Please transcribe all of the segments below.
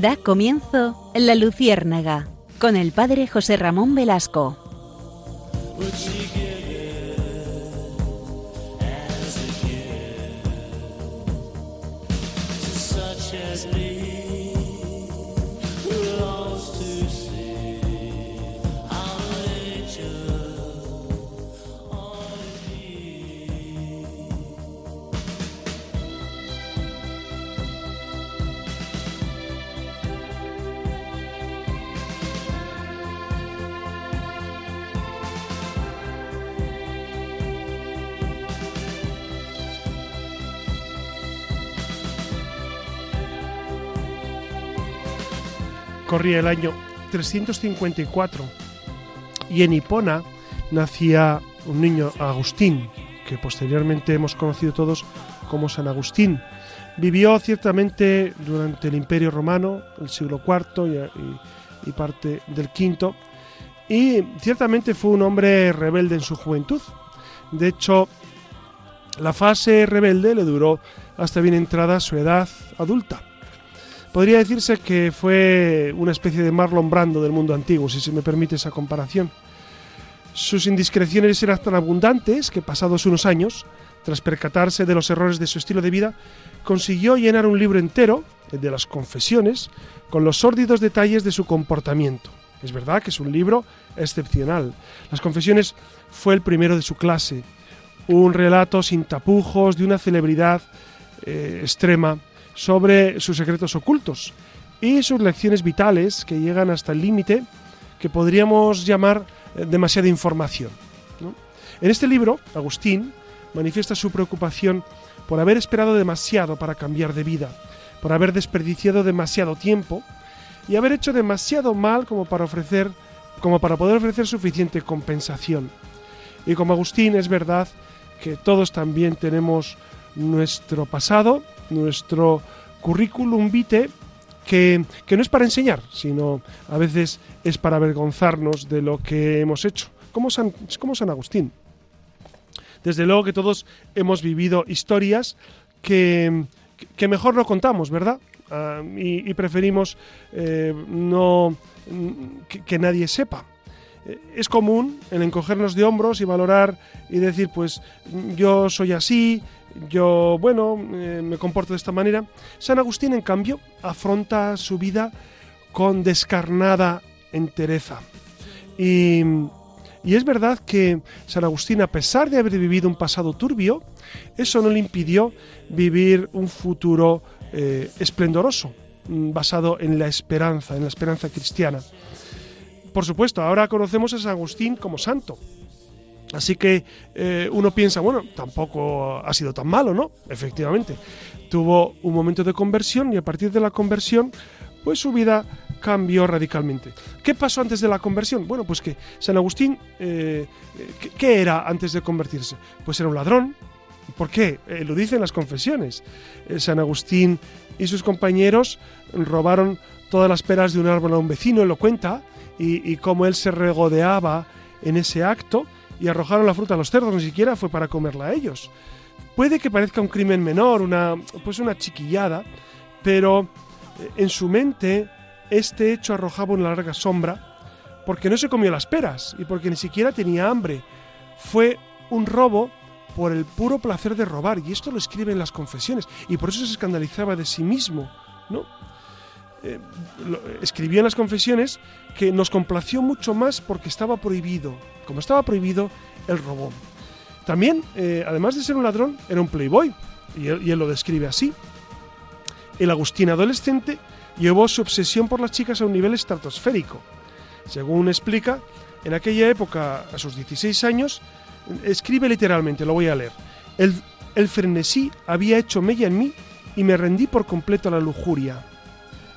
Da comienzo La Luciérnaga con el padre José Ramón Velasco. El año 354 y en Hipona nacía un niño Agustín, que posteriormente hemos conocido todos como San Agustín. Vivió ciertamente durante el Imperio Romano, el siglo IV y, y parte del V, y ciertamente fue un hombre rebelde en su juventud. De hecho, la fase rebelde le duró hasta bien entrada su edad adulta. Podría decirse que fue una especie de Marlon Brando del mundo antiguo, si se me permite esa comparación. Sus indiscreciones eran tan abundantes que pasados unos años, tras percatarse de los errores de su estilo de vida, consiguió llenar un libro entero, el de las confesiones, con los sórdidos detalles de su comportamiento. Es verdad que es un libro excepcional. Las confesiones fue el primero de su clase, un relato sin tapujos de una celebridad eh, extrema sobre sus secretos ocultos y sus lecciones vitales que llegan hasta el límite que podríamos llamar eh, demasiada información. En este libro, Agustín manifiesta su preocupación por haber esperado demasiado para cambiar de vida, por haber desperdiciado demasiado tiempo y haber hecho demasiado mal como para ofrecer como para poder ofrecer suficiente compensación. Y como Agustín es verdad que todos también tenemos nuestro pasado, nuestro currículum vitae, que, no es para enseñar, sino a veces es para avergonzarnos de lo que hemos hecho, como San, como San Agustín. Desde luego que todos hemos vivido historias que, que mejor no contamos, ¿verdad? Ah, y, preferimos eh, no que nadie sepa es común el encogernos de hombros y valorar y decir, pues yo soy así, yo, bueno, eh, me comporto de esta manera. San Agustín, en cambio, afronta su vida con descarnada entereza. Y, es verdad que San Agustín, a pesar de haber vivido un pasado turbio, eso no le impidió vivir un futuro eh, esplendoroso, mm, basado en la esperanza, en la esperanza cristiana. Por supuesto, ahora conocemos a San Agustín como santo. Así que eh, uno piensa, bueno, tampoco ha sido tan malo, ¿no? Efectivamente. Tuvo un momento de conversión y a partir de la conversión, pues su vida cambió radicalmente. ¿Qué pasó antes de la conversión? Bueno, pues que San Agustín, eh, ¿qué era antes de convertirse? Pues era un ladrón. ¿Por qué? Eh, lo dicen las confesiones. San Agustín y sus compañeros robaron todas las peras de un árbol a un vecino, él lo cuenta, y, cómo él se regodeaba en ese acto y arrojaron la fruta a los cerdos, ni siquiera fue para comerla a ellos. Puede que parezca un crimen menor, una, pues una chiquillada, pero eh, en su mente este hecho arrojaba una larga sombra porque no se comió las peras y porque ni siquiera tenía hambre. Fue un robo por el puro placer de robar, y esto lo escribe en las confesiones, y por eso se escandalizaba de sí mismo, ¿no? Eh, escribió en las confesiones que nos complació mucho más porque estaba prohibido. Como estaba prohibido, él robó. También, eh, además de ser un ladrón, era un playboy, y él, lo describe así. El Agustín adolescente llevó su obsesión por las chicas a un nivel estratosférico. Según explica, en aquella época, a sus 16 años, escribe literalmente, lo voy a leer. El, el frenesí había hecho mella en mí y me rendí por completo a la lujuria.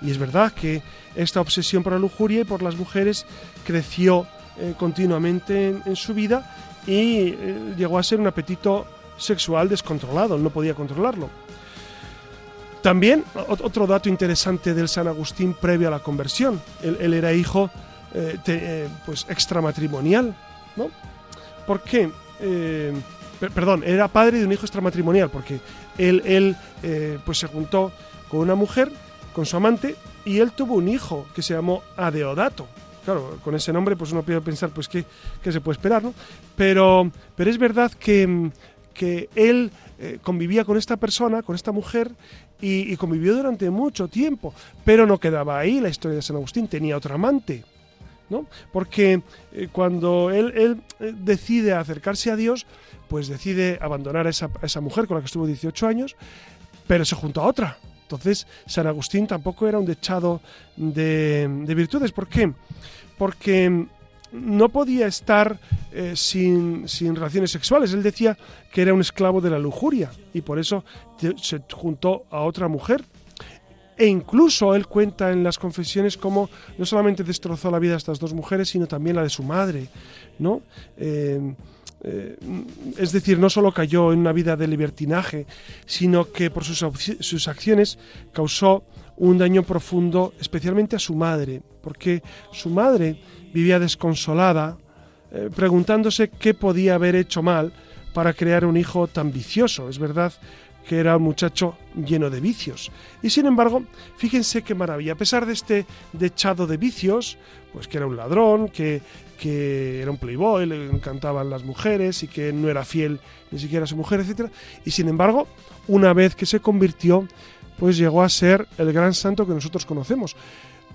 Y es verdad que esta obsesión por la lujuria y por las mujeres creció eh, continuamente en, su vida y eh, llegó a ser un apetito sexual descontrolado, no podía controlarlo. También otro dato interesante del San Agustín previo a la conversión, él, era hijo eh, pues extramatrimonial, ¿no? ¿Por qué? perdón, era padre de un hijo extramatrimonial, porque él, él pues se juntó con una mujer con su amante y él tuvo un hijo que se llamó Adeodato. Claro, con ese nombre pues uno puede pensar pues qué, qué se puede esperar, ¿no? Pero, pero es verdad que, que él eh, convivía con esta persona, con esta mujer, y, convivió durante mucho tiempo. Pero no quedaba ahí la historia de San Agustín, tenía otra amante. ¿no? Porque eh, cuando él, él, eh, decide acercarse a Dios, pues decide abandonar a esa, a esa mujer con la que estuvo 18 años, pero se juntó a otra, entonces, San Agustín tampoco era un dechado de, virtudes. ¿Por qué? Porque no podía estar eh, sin, relaciones sexuales. Él decía que era un esclavo de la lujuria y por eso se juntó a otra mujer. E incluso él cuenta en las confesiones cómo no solamente destrozó la vida de estas dos mujeres, sino también la de su madre, ¿no? Eh, eh, es decir, no solo cayó en una vida de libertinaje, sino que por sus, acciones causó un daño profundo, especialmente a su madre, porque su madre vivía desconsolada, eh, preguntándose qué podía haber hecho mal para crear un hijo tan vicioso. Es verdad que era un muchacho lleno de vicios. Y sin embargo, fíjense qué maravilla, a pesar de este dechado de vicios, pues que era un ladrón, que, que era un playboy, le encantaban las mujeres y que no era fiel ni siquiera a su mujer, etc. Y sin embargo, una vez que se convirtió, pues llegó a ser el gran santo que nosotros conocemos.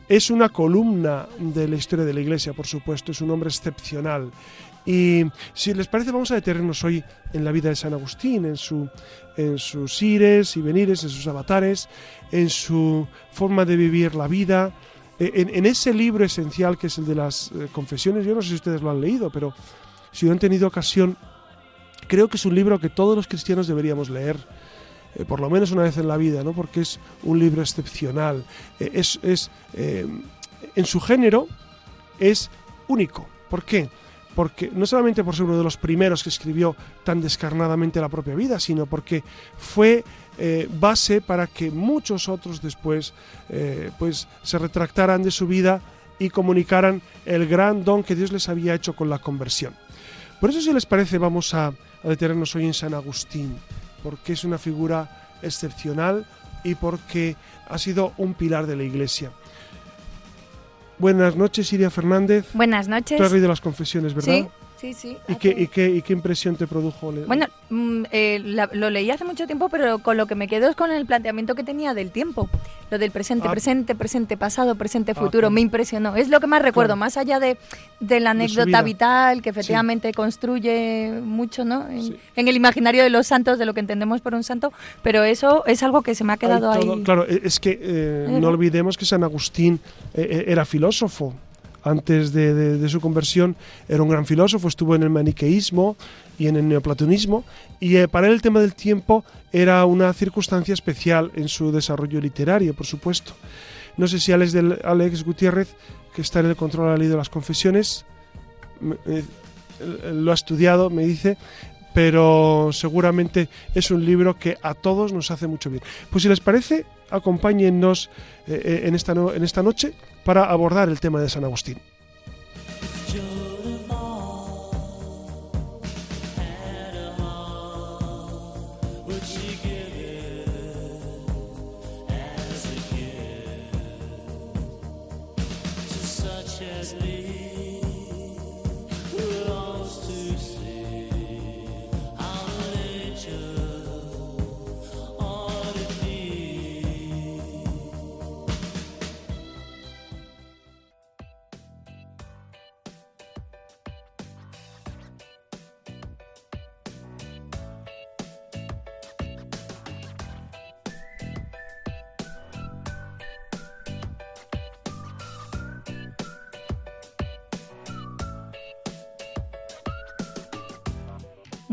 Es una columna de la historia de la Iglesia, por supuesto, es un hombre excepcional. Y si les parece, vamos a detenernos hoy en la vida de San Agustín, en, su, en sus ires y venires, en sus avatares, en su forma de vivir la vida, en, ese libro esencial que es el de las eh, confesiones. Yo no sé si ustedes lo han leído, pero si no han tenido ocasión, creo que es un libro que todos los cristianos deberíamos leer. Eh, por lo menos una vez en la vida, ¿no? porque es un libro excepcional. Eh, es, es en su género es único. ¿Por qué? porque no solamente por ser uno de los primeros que escribió tan descarnadamente la propia vida, sino porque fue eh, base para que muchos otros después eh, pues se retractaran de su vida y comunicaran el gran don que Dios les había hecho con la conversión. Por eso si les parece vamos a detenernos hoy en San Agustín, porque es una figura excepcional y porque ha sido un pilar de la Iglesia. Buenas noches, Iria Fernández. Buenas noches. Tú has leído las confesiones, ¿verdad? Sí. Sí, sí. ¿Y qué, y, qué, ¿Y qué, impresión te produjo? Bueno, mm, eh, lo leí hace mucho tiempo, pero con lo que me quedo es con el planteamiento que tenía del tiempo. Lo del presente, ah. presente, presente, pasado, presente, ah, futuro. me impresionó. Es lo que más recuerdo, más allá de, de la anécdota vital que efectivamente construye mucho ¿no? En, el imaginario de los santos, de lo que entendemos por un santo, pero eso es algo que se me ha quedado ahí. Claro, e, es que eh, no olvidemos que San Agustín eh, era filósofo antes de, su conversión era un gran filósofo, estuvo en el maniqueísmo y en el neoplatonismo, y eh, para él el tema del tiempo era una circunstancia especial en su desarrollo literario, por supuesto. No sé si Alex, Gutiérrez, que está en el control, ha leído las confesiones, eh, lo ha estudiado, me dice, pero seguramente es un libro que a todos nos hace mucho bien. Pues si les parece, acompáñennos eh, en esta noche para abordar el tema de San Agustín.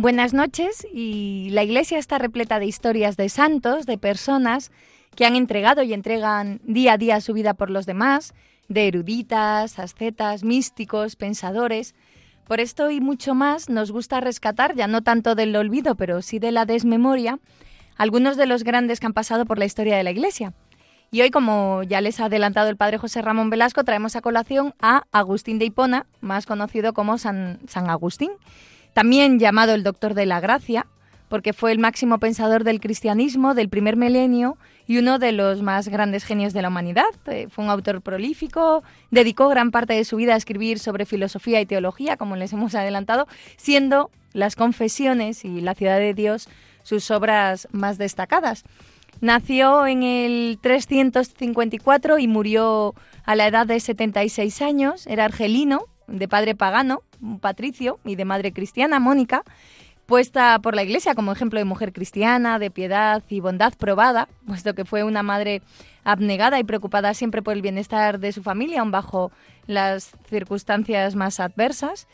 Buenas noches y la iglesia está repleta de historias de santos, de personas que han entregado y entregan día a día su vida por los demás, de eruditas, ascetas, místicos, pensadores. Por esto y mucho más nos gusta rescatar, ya no tanto del olvido, pero sí de la desmemoria, algunos de los grandes que han pasado por la historia de la Iglesia. Y hoy, como ya les ha adelantado el padre José Ramón Velasco, traemos a colación a Agustín de Hipona, más conocido como San, San Agustín también llamado el Doctor de la Gracia, porque fue el máximo pensador del cristianismo del primer milenio y uno de los más grandes genios de la humanidad. Eh, fue un autor prolífico, dedicó gran parte de su vida a escribir sobre filosofía y teología, como les hemos adelantado, siendo las confesiones y la ciudad de Dios sus obras más destacadas. Nació en el 354 y murió a la edad de 76 años. Era argelino, de padre pagano, patricio, y de madre cristiana, Mónica, puesta por la Iglesia como ejemplo de mujer cristiana, de piedad y bondad probada, puesto que fue una madre abnegada y preocupada siempre por el bienestar de su familia, aun bajo las circunstancias más adversas.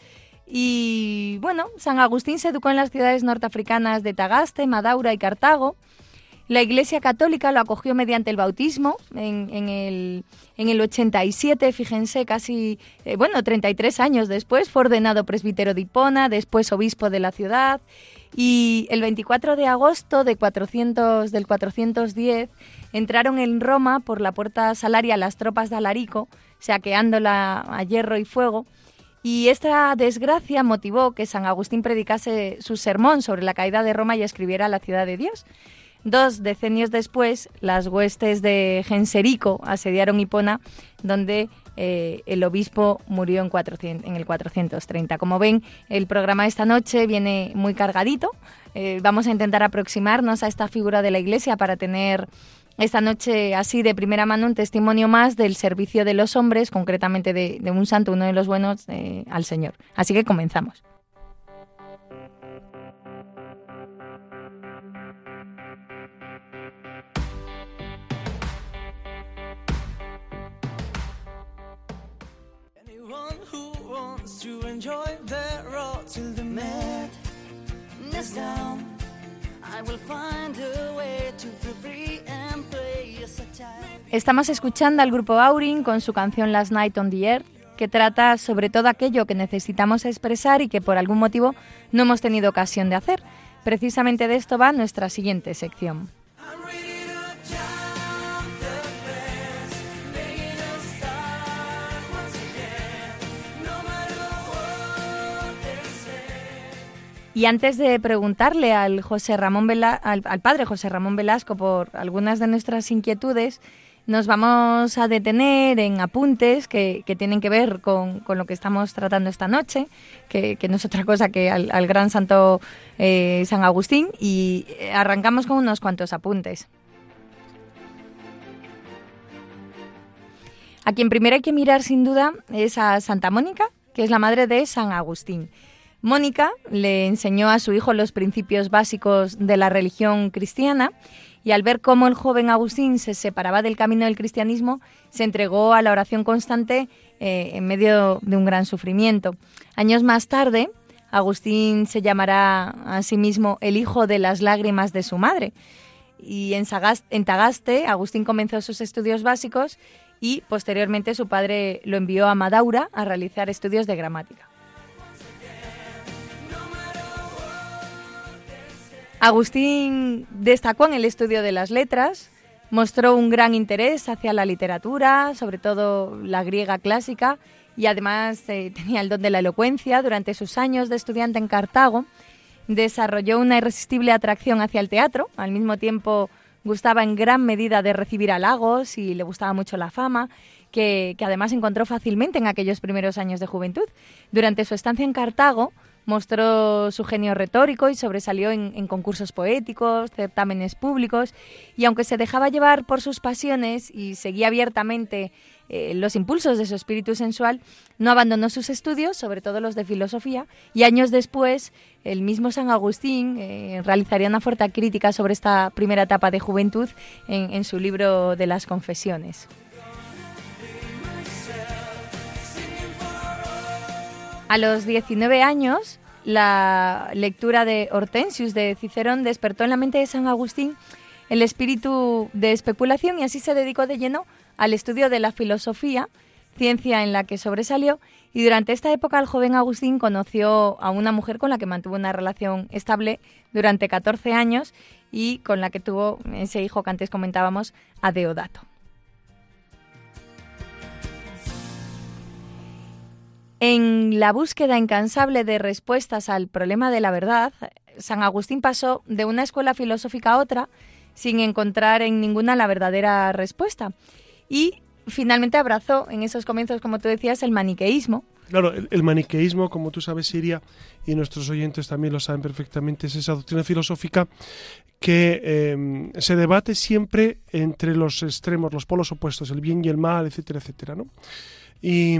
Y bueno, San Agustín se educó en las ciudades norteafricanas de Tagaste, Madaura y Cartago, la Iglesia Católica lo acogió mediante el bautismo en, el, en el 87, fíjense, casi, eh, bueno, 33 años después, fue ordenado presbítero de Hipona, después obispo de la ciudad, y el 24 de agosto de 400, del 410 entraron en Roma por la puerta salaria las tropas de Alarico, saqueándola a hierro y fuego, y esta desgracia motivó que San Agustín predicase su sermón sobre la caída de Roma y escribiera la ciudad de Dios. Dos decenios después, las huestes de Genserico asediaron Hipona, donde eh, el obispo murió en, 400, en el 430. Como ven, el programa esta noche viene muy cargadito. Eh, vamos a intentar aproximarnos a esta figura de la Iglesia para tener esta noche así de primera mano un testimonio más del servicio de los hombres, concretamente de, un santo, uno de los buenos, eh, al Señor. Así que comenzamos. Estamos escuchando al grupo Aurin con su canción Last Night on the Earth, que trata sobre todo aquello que necesitamos expresar y que por algún motivo no hemos tenido ocasión de hacer. Precisamente de esto va nuestra siguiente sección. Y antes de preguntarle al, José Ramón al, padre José Ramón Velasco por algunas de nuestras inquietudes, nos vamos a detener en apuntes que, tienen que ver con, lo que estamos tratando esta noche, que, no es otra cosa que al, gran santo eh, San Agustín, y arrancamos con unos cuantos apuntes. A quien primero hay que mirar sin duda es a Santa Mónica, que es la madre de San Agustín. Mónica le enseñó a su hijo los principios básicos de la religión cristiana y al ver cómo el joven Agustín se separaba del camino del cristianismo, se entregó a la oración constante eh, en medio de un gran sufrimiento. Años más tarde, Agustín se llamará a sí mismo el hijo de las lágrimas de su madre. Y en, en Tagaste, Agustín comenzó sus estudios básicos y posteriormente su padre lo envió a Madaura a realizar estudios de gramática. Agustín destacó en el estudio de las letras, mostró un gran interés hacia la literatura, sobre todo la griega clásica, y además eh, tenía el don de la elocuencia. Durante sus años de estudiante en Cartago, desarrolló una irresistible atracción hacia el teatro, al mismo tiempo gustaba en gran medida de recibir halagos y le gustaba mucho la fama, que, que además encontró fácilmente en aquellos primeros años de juventud. Durante su estancia en Cartago, mostró su genio retórico y sobresalió en, concursos poéticos, certámenes públicos, y aunque se dejaba llevar por sus pasiones y seguía abiertamente eh, los impulsos de su espíritu sensual, no abandonó sus estudios, sobre todo los de filosofía, y años después el mismo San Agustín eh, realizaría una fuerte crítica sobre esta primera etapa de juventud en su libro de las confesiones. A los 19 años, la lectura de Hortensius de Cicerón despertó en la mente de San Agustín el espíritu de especulación y así se dedicó de lleno al estudio de la filosofía, ciencia en la que sobresalió, y durante esta época el joven Agustín conoció a una mujer con la que mantuvo una relación estable durante 14 años y con la que tuvo ese hijo que antes comentábamos, a Deodato. En la búsqueda incansable de respuestas al problema de la verdad, San Agustín pasó de una escuela filosófica a otra, sin encontrar en ninguna la verdadera respuesta. Y finalmente abrazó en esos comienzos, como tú decías, el maniqueísmo. Claro, el, maniqueísmo, como tú sabes, Siria, y nuestros oyentes también lo saben perfectamente, es esa doctrina filosófica que em, se debate siempre entre los extremos, los polos opuestos, el bien y el mal, etcétera, etcétera, ¿no? Y,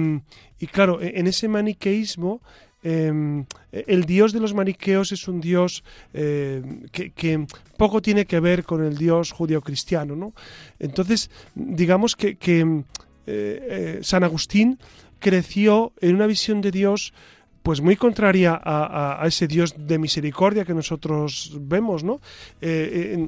claro, e, en ese maniqueísmo em, el dios de los maniqueos es un dios em, que, poco tiene que ver con el dios judío-cristiano. ¿no? Entonces, digamos que, eh, eh, San Agustín creció en una visión de Dios pues muy contraria a, ese Dios de misericordia que nosotros vemos, ¿no? Eh,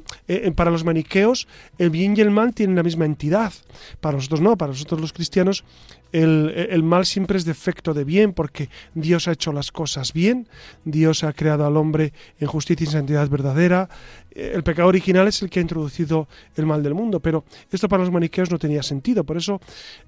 para los maniqueos, el bien y el mal tienen la misma entidad. Para nosotros no, para nosotros los cristianos, el, mal siempre es defecto de bien, porque Dios ha hecho las cosas bien, Dios ha creado al hombre en justicia y santidad verdadera. Eh, el pecado original es el que ha introducido el mal del mundo, pero esto para los maniqueos no tenía sentido. Por eso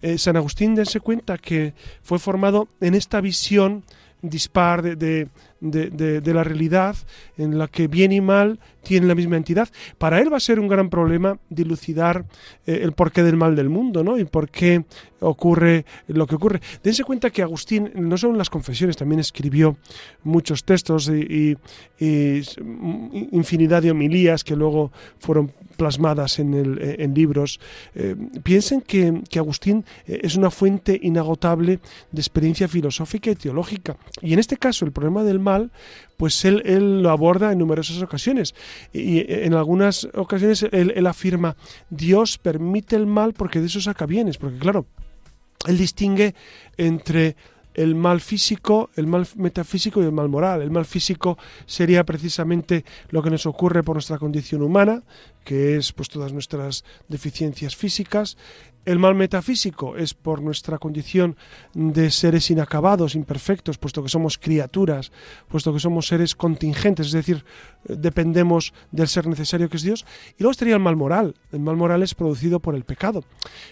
eh, San Agustín dense cuenta que fue formado en esta visión dispar de, de, la realidad en la que bien y mal tienen la misma entidad. Para él va a ser un gran problema dilucidar eh, el porqué del mal del mundo, ¿no? Y por qué ocurre lo que ocurre. Dense cuenta que Agustín, no solo en las confesiones, también escribió muchos textos y, infinidad de homilías que luego fueron plasmadas en, el, en libros. Eh, piensen que, que Agustín eh, es una fuente inagotable de experiencia filosófica y teológica. Y en este caso, el problema del mal pues él, lo aborda en numerosas ocasiones. Y en algunas ocasiones él, afirma, Dios permite el mal porque de eso saca bienes, porque claro, él distingue entre el mal físico, el mal metafísico y el mal moral. El mal físico sería precisamente lo que nos ocurre por nuestra condición humana, que es pues todas nuestras deficiencias físicas. El mal metafísico es por nuestra condición de seres inacabados, imperfectos, puesto que somos criaturas, puesto que somos seres contingentes, es decir, dependemos del ser necesario que es Dios. Y luego estaría el mal moral. El mal moral es producido por el pecado.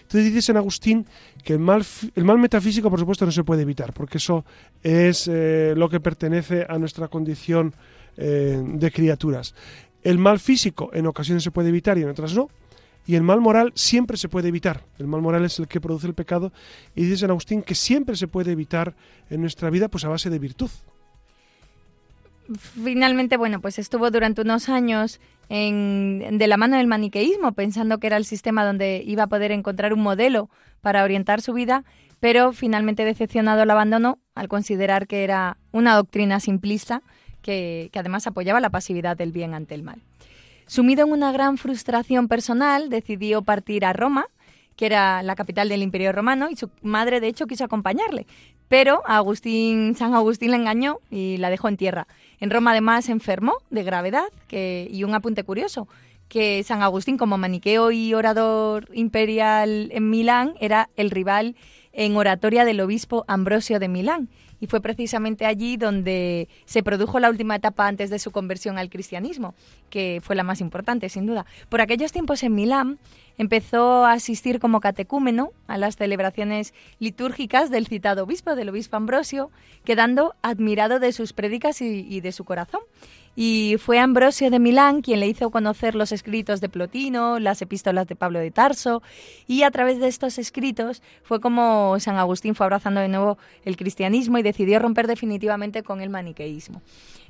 Entonces dice San Agustín que el mal, el mal metafísico, por supuesto, no se puede evitar, porque eso es eh, lo que pertenece a nuestra condición eh, de criaturas. El mal físico en ocasiones se puede evitar y en otras no. Y el mal moral siempre se puede evitar. El mal moral es el que produce el pecado. Y dice San Agustín que siempre se puede evitar en nuestra vida pues a base de virtud. Finalmente, bueno, pues estuvo durante unos años en, de la mano del maniqueísmo, pensando que era el sistema donde iba a poder encontrar un modelo para orientar su vida, pero finalmente decepcionado lo abandonó al considerar que era una doctrina simplista que además apoyaba la pasividad del bien ante el mal. Sumido en una gran frustración personal, decidió partir a Roma, que era la capital del Imperio Romano, y su madre de hecho quiso acompañarle. Pero Agustín, San Agustín la engañó y la dejó en tierra. En Roma además enfermó de gravedad, que, y un apunte curioso, que San Agustín como maniqueo y orador imperial en Milán era el rival en oratoria del obispo Ambrosio de Milán y fue precisamente allí donde se produjo la última etapa antes de su conversión al cristianismo, que fue la más importante, sin duda. Por aquellos tiempos en Milán empezó a asistir como catecúmeno a las celebraciones litúrgicas del citado obispo, del obispo Ambrosio, quedando admirado de sus prédicas y, y de su corazón y fue Ambrosio de Milán quien le hizo conocer los escritos de Plotino, las epístolas de Pablo de Tarso, y a través de estos escritos fue como San Agustín fue abrazando de nuevo el cristianismo y decidió romper definitivamente con el maniqueísmo.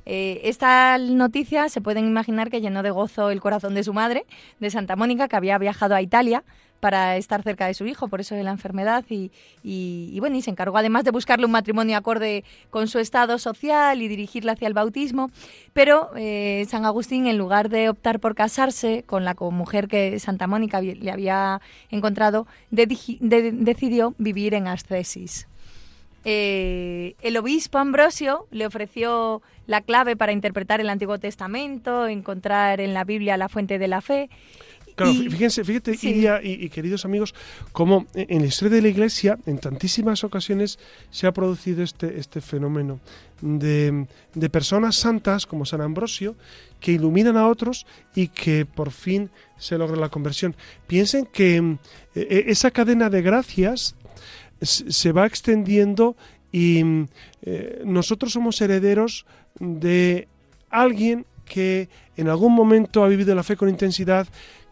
Eh, esta noticia se pueden imaginar que llenó de gozo el corazón de su madre, de Santa Mónica, que había viajado a Italia para estar cerca de su hijo, por eso de la enfermedad, y, bueno, y se encargó además de buscarle un matrimonio acorde con su estado social y dirigirle hacia el bautismo, pero eh, San Agustín, en lugar de optar por casarse con la mujer que Santa Mónica le había encontrado, decidió vivir en ascesis. Eh, el obispo Ambrosio le ofreció la clave para interpretar el Antiguo Testamento, encontrar en la Biblia la fuente de la fe. Claro, fíjense, fíjate, Iria y, queridos amigos, como en la historia de la Iglesia, en tantísimas ocasiones se ha producido este, este fenómeno de, de personas santas como San Ambrosio que iluminan a otros y que por fin se logra la conversión. Piensen que e, e, esa cadena de gracias se va extendiendo y eh, nosotros somos herederos de alguien que en algún momento ha vivido la fe con intensidad,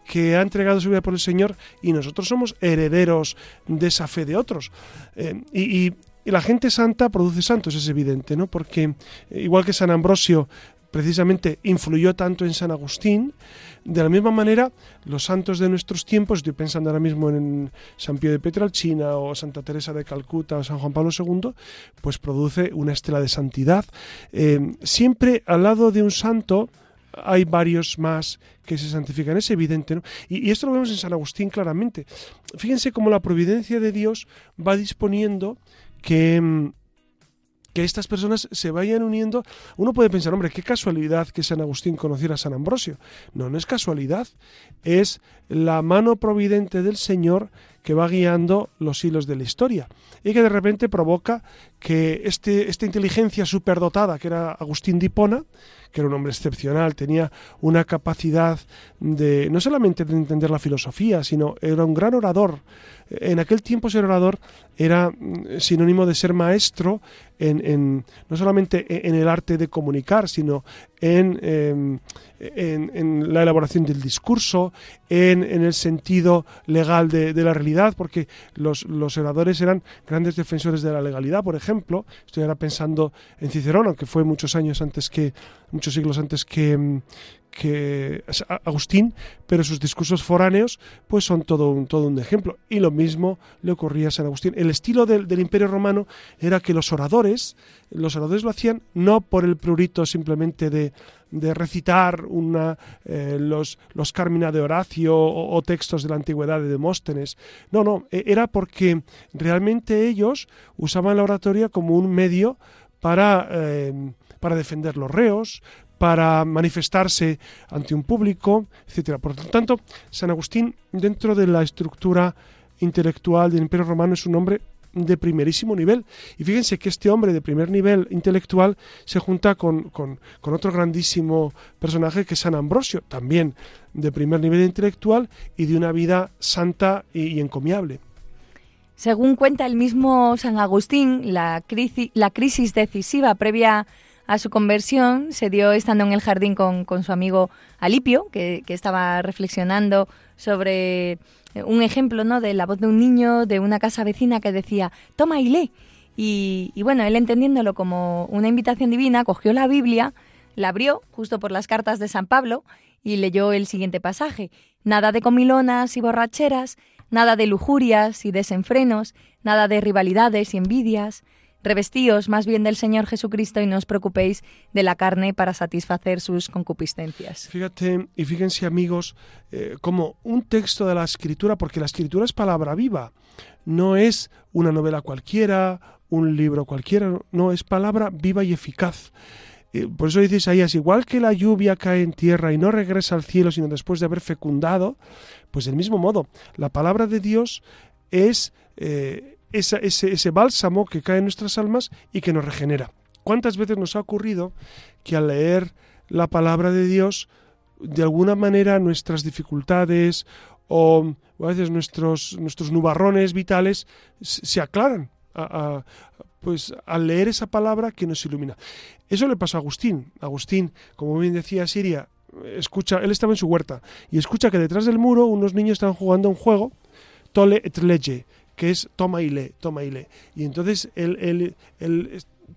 que ha entregado su vida por el Señor y nosotros somos herederos de esa fe de otros. Eh, y, la gente santa produce santos, es evidente, ¿no? Porque eh, igual que San Ambrosio precisamente influyó tanto en San Agustín, de la misma manera los santos de nuestros tiempos, estoy pensando ahora mismo en San Pío de Petralcina o Santa Teresa de Calcuta o San Juan Pablo II, pues produce una estela de santidad. Eh, siempre al lado de un santo hay varios más que se santifican, es evidente, ¿no? Y, esto lo vemos en San Agustín claramente. Fíjense cómo la providencia de Dios va disponiendo que mm, que estas personas se vayan uniendo. Uno puede pensar, hombre, qué casualidad que San Agustín conociera a San Ambrosio. No, no es casualidad, es la mano providente del Señor que va guiando los hilos de la historia y que de repente provoca que este, esta inteligencia superdotada que era Agustín de Hipona, que era un hombre excepcional, tenía una capacidad de no solamente de entender la filosofía, sino era un gran orador. En aquel tiempo ser orador era mm, sinónimo de ser maestro en, no solamente e, en el arte de comunicar, sino en, em, en, la elaboración del discurso, en, el sentido legal de, la realidad, porque los, los, oradores eran grandes defensores de la legalidad, por ejemplo. Estoy ahora pensando en Cicerón, aunque fue muchos años antes que, muchos siglos antes que, que Agustín, pero sus discursos foráneos pues son todo un, todo un ejemplo. Y lo mismo le ocurría a San Agustín. El estilo del, Imperio Romano era que los oradores, los oradores lo hacían no por el prurito simplemente de, recitar una, eh, los, los Carmina de Horacio o, textos de la antigüedad de Demóstenes. No, no, e, era porque realmente ellos usaban la oratoria como un medio para, eh, para defender los reos, para manifestarse ante un público, etcétera. Por lo tanto, San Agustín, dentro de la estructura intelectual del Imperio Romano, es un hombre de primerísimo nivel. Y fíjense que este hombre de primer nivel intelectual se junta con, otro grandísimo personaje que es San Ambrosio, también de primer nivel intelectual y de una vida santa y, encomiable. Según cuenta el mismo San Agustín, la, la crisis decisiva previa su conversión se dio estando en el jardín con, su amigo Alipio, que, estaba reflexionando sobre eh, un ejemplo ¿no? de la voz de un niño de una casa vecina que decía, toma y lee. Y, y bueno, él entendiéndolo como una invitación divina, cogió la Biblia, la abrió justo por las cartas de San Pablo y leyó el siguiente pasaje. Nada de comilonas y borracheras, nada de lujurias y desenfrenos, nada de rivalidades y envidias, Revestíos más bien del Señor Jesucristo y no os preocupéis de la carne para satisfacer sus concupiscencias. Fíjate y fíjense amigos, eh, como un texto de la Escritura, porque la Escritura es palabra viva, no es una novela cualquiera, un libro cualquiera, no, es palabra viva y eficaz. Eh, por eso dice Isaías, igual que la lluvia cae en tierra y no regresa al cielo sino después de haber fecundado, pues del mismo modo, la palabra de Dios es... Eh, ese, bálsamo que cae en nuestras almas y que nos regenera. ¿Cuántas veces nos ha ocurrido que al leer la palabra de Dios, de alguna manera nuestras dificultades o, a veces nuestros, nuestros nubarrones vitales se aclaran pues al leer esa palabra que nos ilumina. Eso le pasó a Agustín. Agustín, como bien decía Siria, escucha, él estaba en su huerta y escucha que detrás del muro unos niños estaban jugando un juego, tole et que es toma y lee, toma y lee. Y entonces él,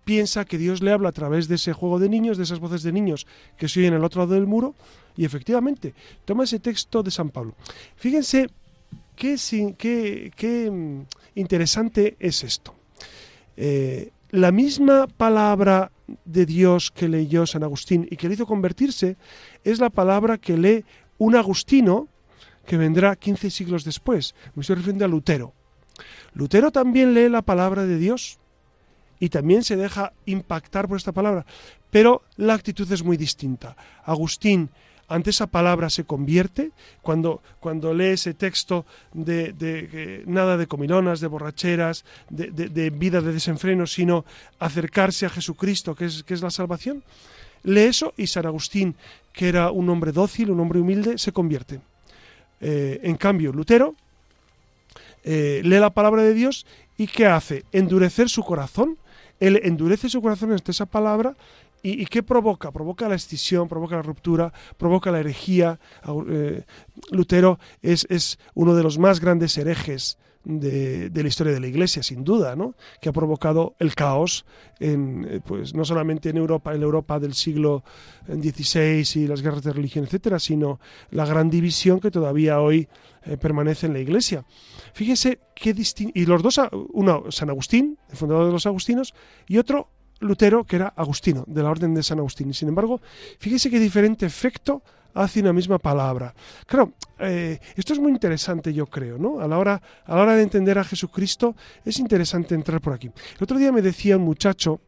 piensa que Dios le habla a través de ese juego de niños, de esas voces de niños que se oyen al otro lado del muro, y efectivamente, toma ese texto de San Pablo. Fíjense qué mm, interesante es esto. Eh, la misma palabra de Dios que leyó San Agustín y que le hizo convertirse es la palabra que lee un agustino que vendrá 15 siglos después. Me estoy refiriendo a Lutero. Lutero también lee la palabra de Dios y también se deja impactar por esta palabra, pero la actitud es muy distinta. Agustín ante esa palabra se convierte cuando, cuando lee ese texto de, nada de comilonas, de borracheras, de, vida de desenfreno, sino acercarse a Jesucristo, que es, que es la salvación. Lee eso y San Agustín, que era un hombre dócil, un hombre humilde, se convierte. Eh, en cambio, Lutero eh, lee la palabra de Dios y ¿qué hace? Endurecer su corazón. Él endurece su corazón ante esa palabra ¿Y, qué provoca? Provoca la escisión, provoca la ruptura, provoca la herejía. Eh, Lutero es, es, uno de los más grandes herejes de, la historia de la Iglesia, sin duda, ¿no? que ha provocado el caos, en, eh, pues, no solamente en Europa, en la Europa del siglo XVI y las guerras de religión, etcétera, sino la gran división que todavía hoy eh, permanece en la Iglesia. Fíjese qué distinto. Y los dos, uno San Agustín, el fundador de los agustinos, y otro Lutero, que era Agustino, de la Orden de San Agustín. Y sin embargo, fíjese qué diferente efecto hace una misma palabra. Claro, eh, esto es muy interesante, yo creo, ¿no? A la, hora, a la hora de entender a Jesucristo es interesante entrar por aquí. El otro día me decía un muchacho,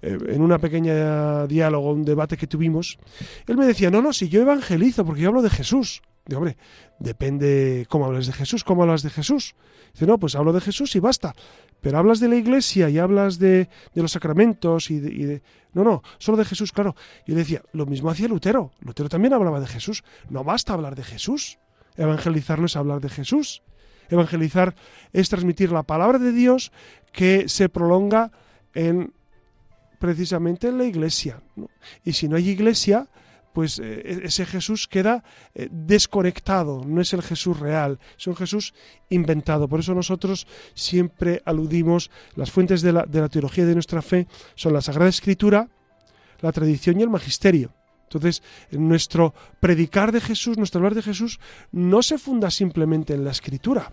eh, en una pequeña diálogo, un debate que tuvimos, él me decía, no, no, si yo evangelizo, porque yo hablo de Jesús. Digo, hombre, depende cómo hablas de Jesús, cómo hablas de Jesús. Dice, no, pues hablo de Jesús y basta. Pero hablas de la iglesia y hablas de, de los sacramentos y de, No, no, solo de Jesús, claro. Yo le decía, lo mismo hacía Lutero. Lutero también hablaba de Jesús. No basta hablar de Jesús. Evangelizar no es hablar de Jesús. Evangelizar es transmitir la palabra de Dios que se prolonga en precisamente en la iglesia. Y si no hay iglesia, pues eh, e-, ese Jesús queda eh, desconectado, no es el Jesús real, es un Jesús inventado. Por eso nosotros siempre aludimos, las fuentes de la, de la teología de nuestra fe son la Sagrada Escritura, la tradición y el magisterio. Entonces, nuestro predicar de Jesús, nuestro hablar de Jesús, no se funda simplemente en la Escritura,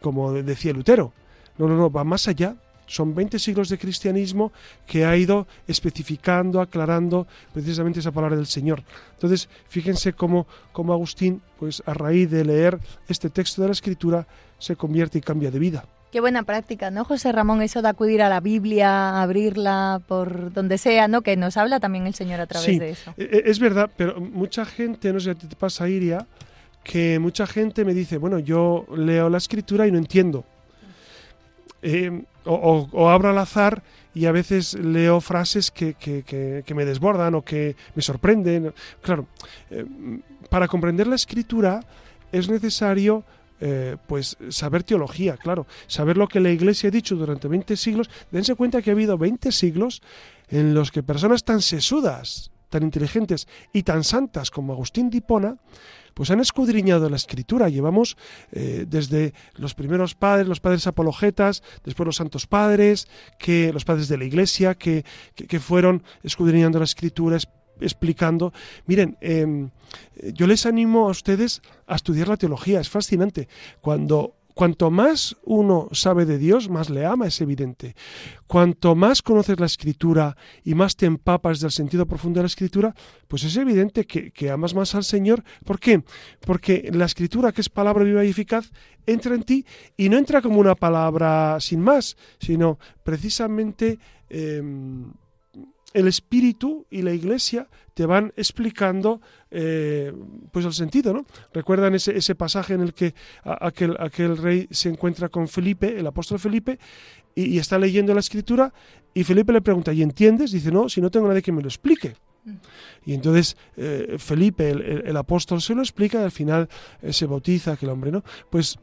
como decía Lutero. No, no, no, va más allá. Son 20 siglos de cristianismo que ha ido especificando, aclarando precisamente esa palabra del Señor. Entonces, fíjense cómo, cómo Agustín, pues a raíz de leer este texto de la Escritura, se convierte y cambia de vida. Qué buena práctica, ¿no, José Ramón? Eso de acudir a la Biblia, abrirla por donde sea, ¿no? Que nos habla también el Señor a través de eso. E, e, es verdad, pero mucha gente, no sé si te pasa, Iria, que mucha gente me dice, bueno, yo leo la Escritura y no entiendo. Eh, o, abro al azar y a veces leo frases que, me desbordan o que me sorprenden. Claro, eh, para comprender la escritura es necesario eh, pues saber teología, claro, saber lo que la Iglesia ha dicho durante 20 siglos. Dense cuenta que ha habido 20 siglos en los que personas tan sesudas, tan inteligentes y tan santas como Agustín de Hipona pues han escudriñado la escritura. Llevamos eh, desde los primeros padres, los padres apologetas, después los santos padres, que los padres de la iglesia, que, que, fueron escudriñando la escritura, explicando. Miren, em, yo les animo a ustedes a estudiar la teología, es fascinante. Cuando Cuanto más uno sabe de Dios, más le ama, es evidente. Cuanto más conoces la escritura y más te empapas del sentido profundo de la escritura, pues es evidente que, amas más al Señor. ¿Por qué? Porque la escritura, que es palabra viva y eficaz, entra en ti y no entra como una palabra sin más, sino precisamente... Em, el espíritu y la iglesia te van explicando eh, pues el sentido, ¿no? Recuerdan ese, ese pasaje en el que aquel, aquel, rey se encuentra con Felipe, el apóstol Felipe, y, está leyendo la escritura, y Felipe le pregunta, ¿y entiendes? Dice, no, si no tengo nadie que me lo explique. Mm. Y entonces eh, Felipe, el, apóstol, se lo explica y al final eh, se bautiza aquel hombre, ¿no? Pues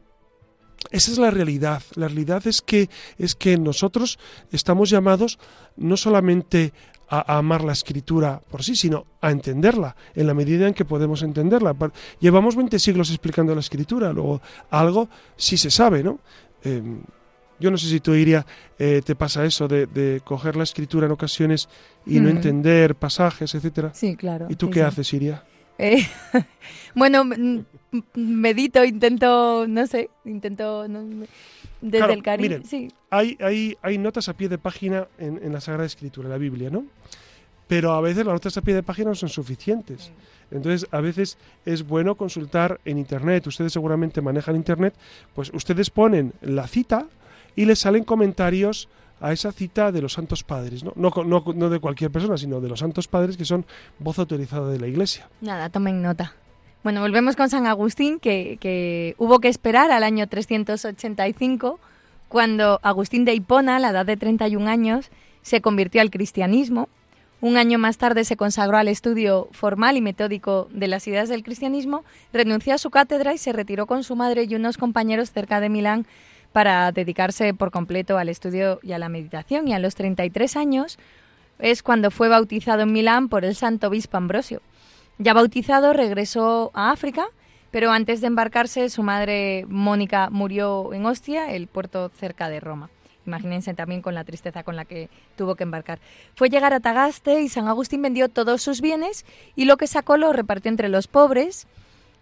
esa es la realidad. La realidad es que, es que nosotros estamos llamados no solamente a, amar la escritura por sí, sino a entenderla en la medida en que podemos entenderla. Llevamos 20 siglos explicando la escritura, luego algo sí se sabe, ¿no? Em, yo no sé si tú, Iria, eh, te pasa eso de, coger la escritura en ocasiones y no mm. entender pasajes, etcétera. Sí, claro. ¿Y tú qué haces, Iria? Eh, bueno, medito, intento, no sé, intento desde el cariño. sí. hay, hay, hay notas a pie de página en, la Sagrada Escritura, en la Biblia, ¿no? Pero a veces las notas a pie de página no son suficientes. Entonces, a veces es bueno consultar en Internet. Ustedes seguramente manejan Internet. Pues ustedes ponen la cita y les salen comentarios a esa cita de los santos padres, ¿no? De cualquier persona, sino de los santos padres que son voz autorizada de la Iglesia. Nada, tomen nota. Bueno, volvemos con San Agustín, que, que hubo que esperar al año 385, cuando Agustín de Hipona, a la edad de 31 años, se convirtió al cristianismo. Un año más tarde se consagró al estudio formal y metódico de las ideas del cristianismo, renunció a su cátedra y se retiró con su madre y unos compañeros cerca de Milán para dedicarse por completo al estudio y a la meditación. Y a los 33 años es cuando fue bautizado en Milán por el santo obispo Ambrosio. Ya bautizado, regresó a África, pero antes de embarcarse, su madre Mónica murió en Ostia, el puerto cerca de Roma. Imagínense también con la tristeza con la que tuvo que embarcar. Fue llegar a Tagaste y San Agustín vendió todos sus bienes y lo que sacó lo repartió entre los pobres.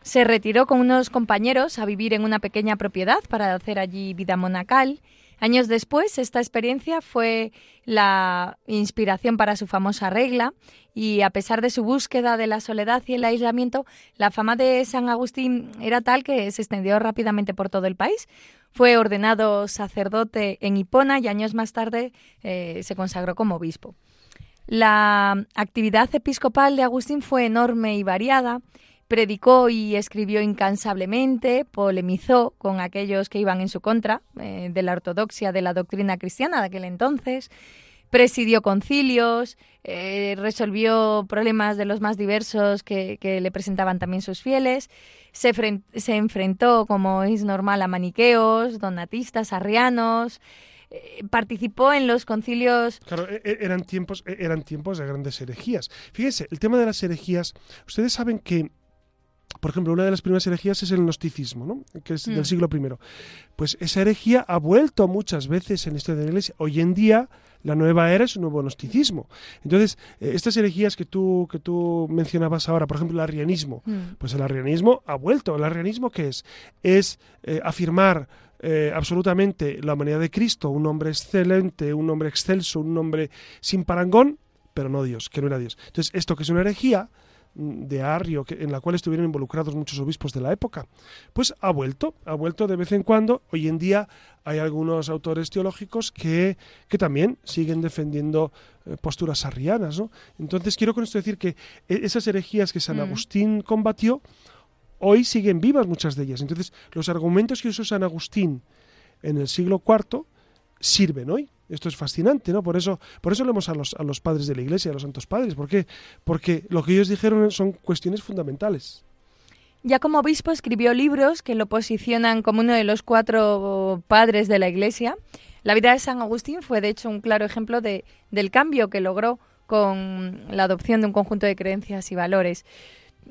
Se retiró con unos compañeros a vivir en una pequeña propiedad para hacer allí vida monacal Años después, esta experiencia fue la inspiración para su famosa regla y a pesar de su búsqueda de la soledad y el aislamiento, la fama de San Agustín era tal que se extendió rápidamente por todo el país. Fue ordenado sacerdote en Hipona y años más tarde eh, se consagró como obispo. La actividad episcopal de Agustín fue enorme y variada predicó y escribió incansablemente, polemizó con aquellos que iban en su contra eh, de la ortodoxia de la doctrina cristiana de aquel entonces, presidió concilios, eh, resolvió problemas de los más diversos que, le presentaban también sus fieles, se, se, enfrentó, como es normal, a maniqueos, donatistas, arrianos, eh, participó en los concilios. Claro, e, e, eran tiempos, e, eran tiempos de grandes herejías. Fíjense, el tema de las herejías, ustedes saben que por ejemplo, una de las primeras herejías es el gnosticismo, ¿no? que es del mm. siglo I. Pues esa herejía ha vuelto muchas veces en la historia de la Iglesia. Hoy en día la nueva era es un nuevo gnosticismo. Entonces, eh, estas herejías que tú, que tú mencionabas ahora, por ejemplo, el arrianismo, mm. pues el arrianismo ha vuelto. ¿El arrianismo qué es? Es eh, afirmar eh, absolutamente la humanidad de Cristo, un hombre excelente, un hombre excelso, un hombre sin parangón, pero no Dios, que no era Dios. Entonces, esto que es una herejía, de Arrio, que, en la cual estuvieron involucrados muchos obispos de la época, pues ha vuelto, ha vuelto de vez en cuando. Hoy en día hay algunos autores teológicos que, que también siguen defendiendo eh, posturas arrianas. ¿no? Entonces quiero con esto decir que e, esas herejías que San mm. Agustín combatió, hoy siguen vivas muchas de ellas. Entonces los argumentos que usó San Agustín en el siglo IV sirven hoy. Esto es fascinante, ¿no? Por eso, por eso leemos a los, a los padres de la Iglesia, a los santos padres. ¿Por qué? Porque lo que ellos dijeron son cuestiones fundamentales. Ya como obispo escribió libros que lo posicionan como uno de los cuatro padres de la Iglesia. La vida de San Agustín fue, de hecho, un claro ejemplo de, del cambio que logró con la adopción de un conjunto de creencias y valores.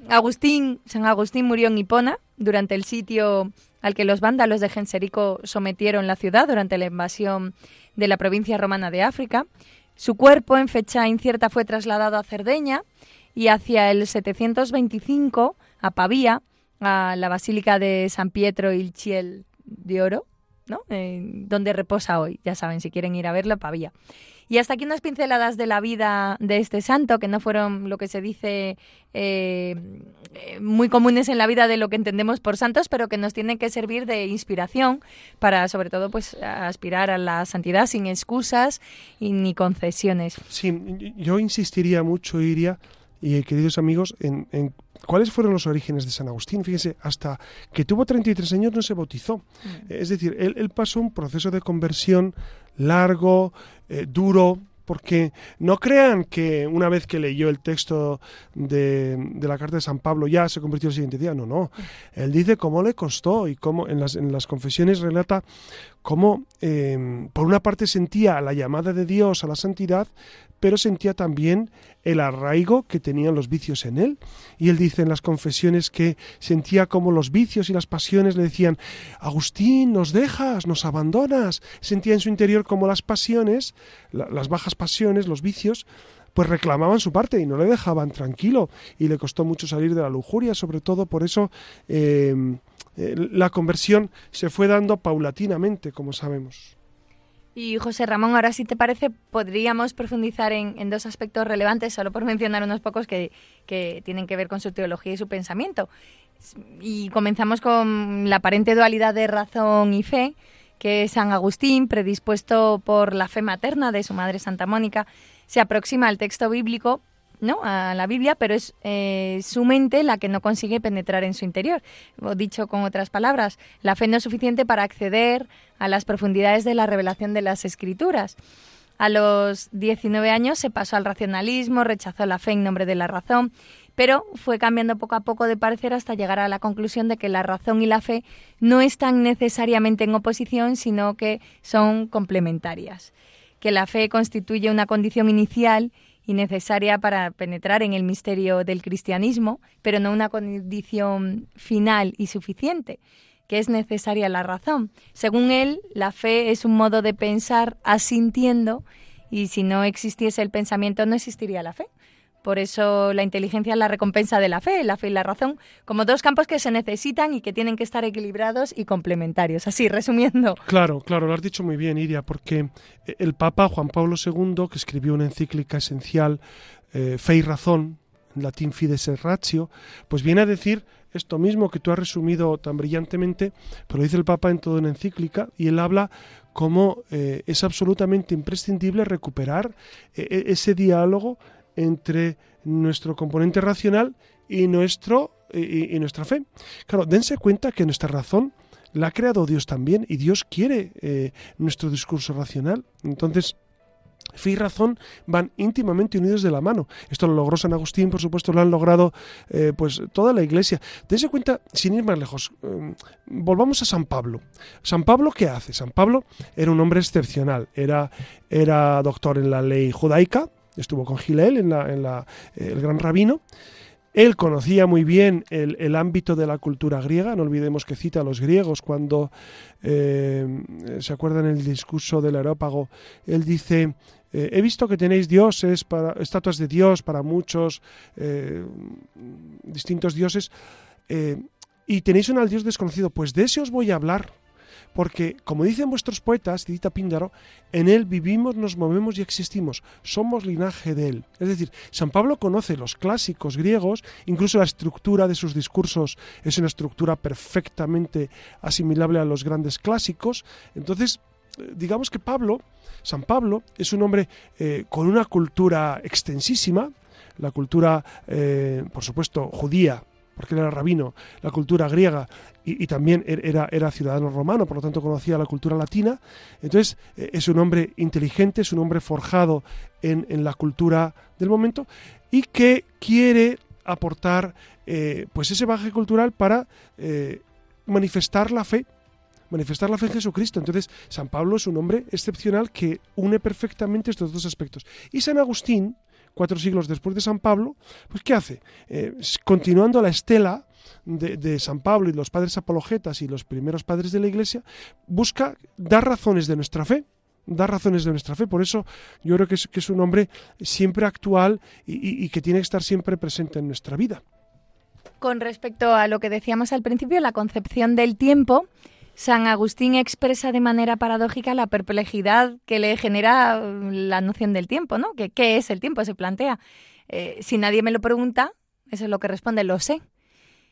Agustín, San Agustín murió en Hipona durante el sitio al que los vándalos de Genserico sometieron la ciudad durante la invasión de la provincia romana de África. Su cuerpo, en fecha incierta, fue trasladado a Cerdeña y hacia el 725 a Pavía, a la Basílica de San Pietro il Ciel de Oro, donde reposa hoy. Ya saben, si quieren ir a verlo, Pavía. Y hasta aquí unas pinceladas de la vida de este santo, que no fueron lo que se dice eh, muy comunes en la vida de lo que entendemos por santos, pero que nos tienen que servir de inspiración para, sobre todo, pues aspirar a la santidad sin excusas y ni concesiones. Sí, yo insistiría mucho, Iria, y queridos amigos, en, en, cuáles fueron los orígenes de San Agustín. Fíjense, hasta que tuvo 33 años no se bautizó. Mm. Es decir, él, él, pasó un proceso de conversión largo, eh, duro, porque no crean que una vez que leyó el texto de, de, la carta de San Pablo ya se convirtió el siguiente día. No, no. Él dice cómo le costó y cómo en las, en las confesiones relata cómo eh, por una parte sentía la llamada de Dios a la santidad, pero sentía también el arraigo que tenían los vicios en él. Y él dice en las confesiones que sentía como los vicios y las pasiones le decían, Agustín, nos dejas, nos abandonas. Sentía en su interior como las pasiones, las bajas pasiones, los vicios, pues reclamaban su parte y no le dejaban tranquilo. Y le costó mucho salir de la lujuria, sobre todo por eso eh, eh, la conversión se fue dando paulatinamente, como sabemos. Y José Ramón, ahora si te parece, podríamos profundizar en, dos aspectos relevantes, solo por mencionar unos pocos que, tienen que ver con su teología y su pensamiento. Y comenzamos con la aparente dualidad de razón y fe, que San Agustín, predispuesto por la fe materna de su madre Santa Mónica, se aproxima al texto bíblico ¿no? a la Biblia, pero es eh, su mente la que no consigue penetrar en su interior. O dicho con otras palabras, la fe no es suficiente para acceder a las profundidades de la revelación de las Escrituras. A los 19 años se pasó al racionalismo, rechazó la fe en nombre de la razón, pero fue cambiando poco a poco de parecer hasta llegar a la conclusión de que la razón y la fe no están necesariamente en oposición, sino que son complementarias. que la fe constituye una condición inicial y necesaria para penetrar en el misterio del cristianismo, pero no una condición final y suficiente, que es necesaria la razón. Según él, la fe es un modo de pensar asintiendo y si no existiese el pensamiento no existiría la fe. Por eso la inteligencia es la recompensa de la fe, la fe y la razón, como dos campos que se necesitan y que tienen que estar equilibrados y complementarios. Así, resumiendo. Claro, claro, lo has dicho muy bien, Iria, porque el Papa Juan Pablo II, que escribió una encíclica esencial, eh, Fe y Razón, en latín Fides et Ratio, pues viene a decir esto mismo que tú has resumido tan brillantemente, pero dice el Papa en toda una encíclica, y él habla como eh, es absolutamente imprescindible recuperar eh, ese diálogo entre nuestro componente racional y, nuestro, y, nuestra fe. Claro, dense cuenta que nuestra razón la ha creado Dios también y Dios quiere eh, nuestro discurso racional. Entonces, fe y razón van íntimamente unidos de la mano. Esto lo logró San Agustín, por supuesto, lo han logrado eh, pues toda la Iglesia. Dense cuenta, sin ir más lejos, eh, volvamos a San Pablo. San Pablo, ¿qué hace? San Pablo era un hombre excepcional, era, era doctor en la ley judaica, estuvo con Gilel, en, la, eh, el gran rabino. Él conocía muy bien el, ámbito de la cultura griega, no olvidemos que cita a los griegos cuando eh, se acuerdan el discurso del aerópago, él dice, eh, he visto que tenéis dioses, para, estatuas de Dios para muchos distintos dioses, y tenéis un al Dios desconocido, pues de ese os voy a hablar porque, como dicen vuestros poetas, Dita Píndaro, en él vivimos, nos movemos y existimos, somos linaje de él. Es decir, San Pablo conoce los clásicos griegos, incluso la estructura de sus discursos es una estructura perfectamente asimilable a los grandes clásicos, entonces eh, digamos que Pablo, San Pablo, es un hombre eh, con una cultura extensísima, la cultura, eh, por supuesto, judía, porque él era rabino, la cultura griega y, también er, era, era, ciudadano romano, por lo tanto conocía la cultura latina. Entonces eh, es un hombre inteligente, es un hombre forjado en, la cultura del momento y que quiere aportar eh, pues ese bagaje cultural para eh, manifestar la fe manifestar la fe en Jesucristo. Entonces, San Pablo es un hombre excepcional que une perfectamente estos dos aspectos. Y San Agustín, cuatro siglos después de San Pablo, pues ¿qué hace? Eh, continuando la estela de, San Pablo y los padres apologetas y los primeros padres de la Iglesia, busca dar razones de nuestra fe dar razones de nuestra fe. Por eso yo creo que es, que es un hombre siempre actual y, que tiene que estar siempre presente en nuestra vida. Con respecto a lo que decíamos al principio, la concepción del tiempo, San Agustín expresa de manera paradójica la perplejidad que le genera uh, la noción del tiempo, ¿no? ¿Qué, qué es el tiempo? Se plantea. Eh, si nadie me lo pregunta, eso es lo que responde, lo sé.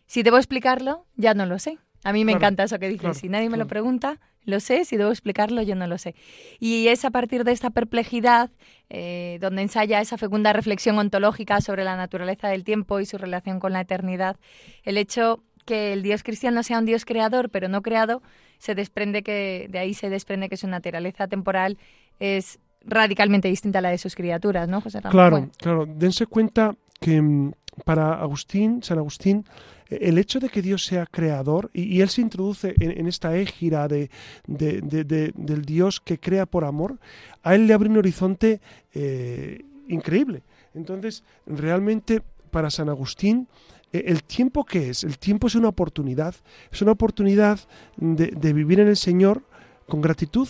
Si debo explicarlo, ya no lo sé. A mí me encanta eso que dice, si nadie me lo pregunta, lo sé, si debo explicarlo, yo no lo sé. Y es a partir de esta perplejidad eh, donde ensaya esa fecunda reflexión ontológica sobre la naturaleza del tiempo y su relación con la eternidad, el hecho que el Dios cristiano sea un Dios creador, pero no creado, se desprende que de ahí se desprende que su naturaleza temporal es radicalmente distinta a la de sus criaturas, ¿no, José Claro, claro. Dense cuenta que mm, para Agustín, San Agustín, e, el hecho de que Dios sea creador, y, él se introduce en, esta égira de, del Dios que crea por amor, a él le abre un horizonte eh, increíble. Entonces, realmente para San Agustín, eh, el tiempo que es, el tiempo es una oportunidad, es una oportunidad de, vivir en el Señor con gratitud,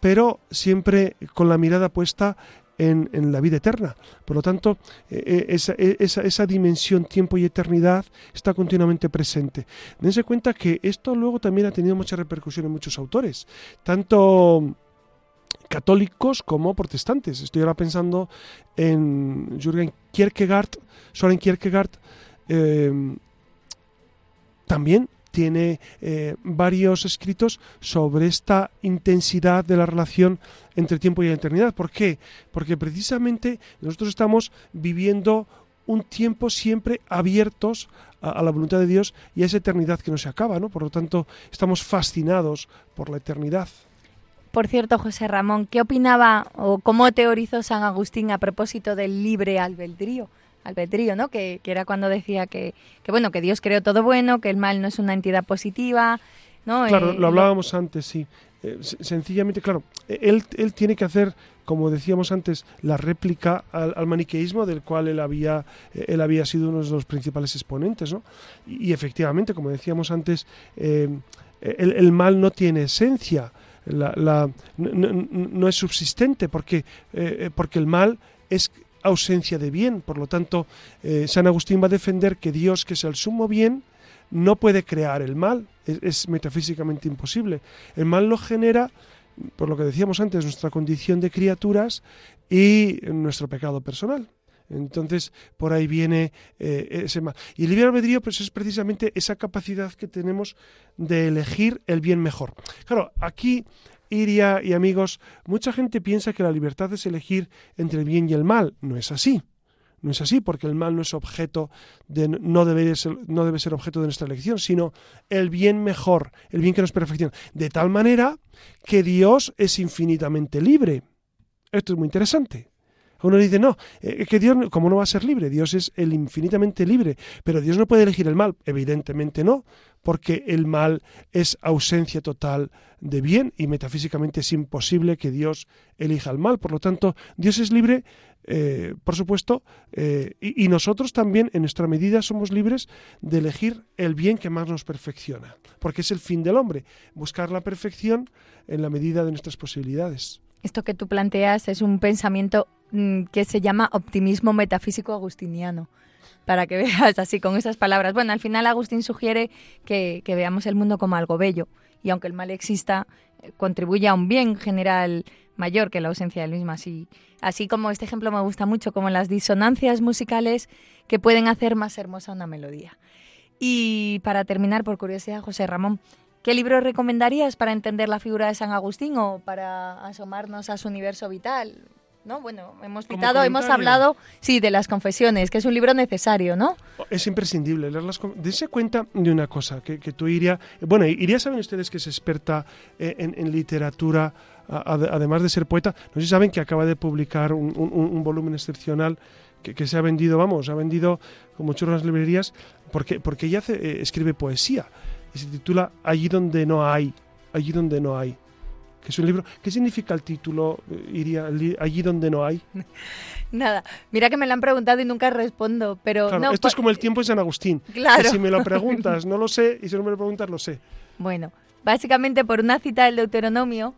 pero siempre con la mirada puesta en, la vida eterna. Por lo tanto, eh, eh, esa, dimensión tiempo y eternidad está continuamente presente. Dense cuenta que esto luego también ha tenido mucha repercusión en muchos autores, tanto católicos como protestantes. Estoy ahora pensando en Jürgen Kierkegaard, Soren Kierkegaard, Em, también tiene eh, varios escritos sobre esta intensidad de la relación entre tiempo y eternidad. ¿Por qué? Porque precisamente nosotros estamos viviendo un tiempo siempre abiertos a, la voluntad de Dios y a esa eternidad que no se acaba, ¿no? Por lo tanto, estamos fascinados por la eternidad. Por cierto, José Ramón, ¿qué opinaba o cómo teorizó San Agustín a propósito del libre albedrío? Albedrío, ¿no? Que, era cuando decía que, bueno, que Dios creó todo bueno, que el mal no es una entidad positiva, ¿no? Claro, eh, lo hablábamos antes, sí. eh, sencillamente, claro, él, él tiene que hacer como decíamos antes, la réplica al, maniqueísmo del cual él había, él había sido uno de los principales exponentes. ¿no? Y, efectivamente, como decíamos antes, eh, el, mal no tiene esencia, la, no, es subsistente, porque, eh, porque el mal es ausencia de bien. Por lo tanto, eh, San Agustín va a defender que Dios, que es el sumo bien, no puede crear el mal. es metafísicamente imposible. El mal lo genera por lo que decíamos antes, nuestra condición de criaturas y nuestro pecado personal. Entonces, por ahí viene eh, ese mal. Y el libre albedrío pues, es precisamente esa capacidad que tenemos de elegir el bien mejor. Claro, aquí, Iria y amigos, mucha gente piensa que la libertad es elegir entre el bien y el mal. No es así. No es así, porque el mal no es objeto de, no debe ser, no debe ser objeto de nuestra elección, sino el bien mejor, el bien que nos perfecciona. De tal manera que Dios es infinitamente libre. Esto es muy interesante. Uno dice, no, eh, que Dios, ¿cómo no va a ser libre? Dios es el infinitamente libre, pero Dios no puede elegir el mal. Evidentemente no, porque el mal es ausencia total de bien y metafísicamente es imposible que Dios elija el mal. Por lo tanto, Dios es libre eh, por supuesto, eh, y, nosotros también, en nuestra medida, somos libres de elegir el bien que más nos perfecciona, porque es el fin del hombre, buscar la perfección en la medida de nuestras posibilidades. Esto que tú planteas es un pensamiento mm, que se llama optimismo metafísico agustiniano para que veas así con esas palabras. Bueno, al final Agustín sugiere que, que, veamos el mundo como algo bello y aunque el mal exista, eh, contribuye a un bien general mayor que la ausencia del mismo. Así, así como este ejemplo me gusta mucho, como las disonancias musicales que pueden hacer más hermosa una melodía. Y para terminar, por curiosidad, José Ramón, ¿qué libro recomendarías para entender la figura de San Agustín o para asomarnos a su universo vital? ¿No? Bueno, hemos citado, hemos hablado, sí, de las confesiones, que es un libro necesario, ¿no? Es imprescindible leer las Dese cuenta de una cosa, que, que tú iría, bueno, iría saben ustedes que es experta eh, en, literatura, además de ser poeta, no sé si saben que acaba de publicar un, volumen excepcional que, se ha vendido, vamos, ha vendido como las librerías, porque, porque ella eh, escribe poesía y se titula Allí donde no hay, allí donde no hay que es un libro. ¿Qué significa el título, eh, Iría, allí donde no hay? Nada, mira que me lo han preguntado y nunca respondo, pero... Claro, esto es como el tiempo en San Agustín. Claro. si me lo preguntas, no lo sé, y si no me lo preguntas, lo sé. Bueno, básicamente por una cita del Deuteronomio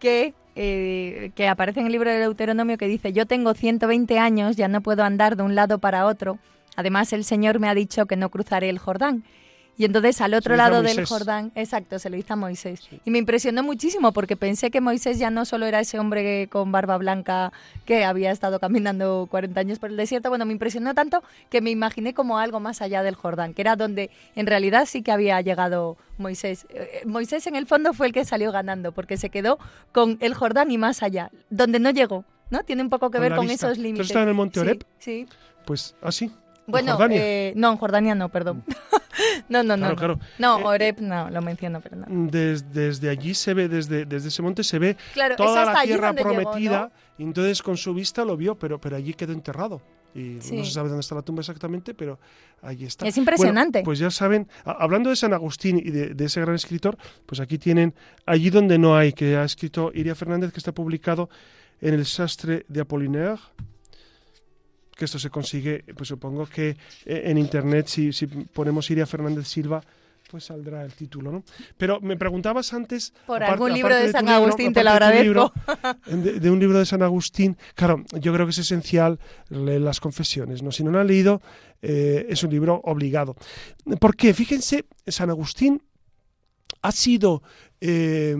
que, eh, que aparece en el libro del Deuteronomio que dice, yo tengo 120 años, ya no puedo andar de un lado para otro. Además, el Señor me ha dicho que no cruzaré el Jordán. Y entonces al otro lado del Jordán, exacto, se lo hizo a Moisés. Y me impresionó muchísimo porque pensé que Moisés ya no solo era ese hombre con barba blanca que había estado caminando 40 años por el desierto, bueno, me impresionó tanto que me imaginé como algo más allá del Jordán, que era donde en realidad sí que había llegado Moisés. Eh, Moisés en el fondo fue el que salió ganando porque se quedó con el Jordán y más allá, donde no llegó. ¿No? Tiene un poco que ver con esos límites. está en el Monte Oreb? Sí. Pues así. Bueno, eh, no, en Jordania no, perdón. no, no, no. Claro, no, eh, Oreb no, lo menciono, pero no. Desde, allí se ve, desde, desde ese monte se ve toda la tierra prometida. Y entonces con su vista lo vio, pero, pero allí quedó enterrado. Y no se sabe dónde está la tumba exactamente, pero allí está. Es impresionante. pues ya saben, hablando de San Agustín y de, de, ese gran escritor, pues aquí tienen Allí donde no hay, que ha escrito Iria Fernández, que está publicado en el Sastre de Apollinaire que esto se consigue, pues supongo que eh, en internet, si, si ponemos Iria Fernández Silva, pues saldrá el título, ¿no? Pero me preguntabas antes... Por algún libro de, San Agustín, te lo agradezco. De, un libro de San Agustín, claro, yo creo que es esencial leer las confesiones, ¿no? Si no lo han leído, eh, es un libro obligado. ¿Por qué? Fíjense, San Agustín ha sido... Eh,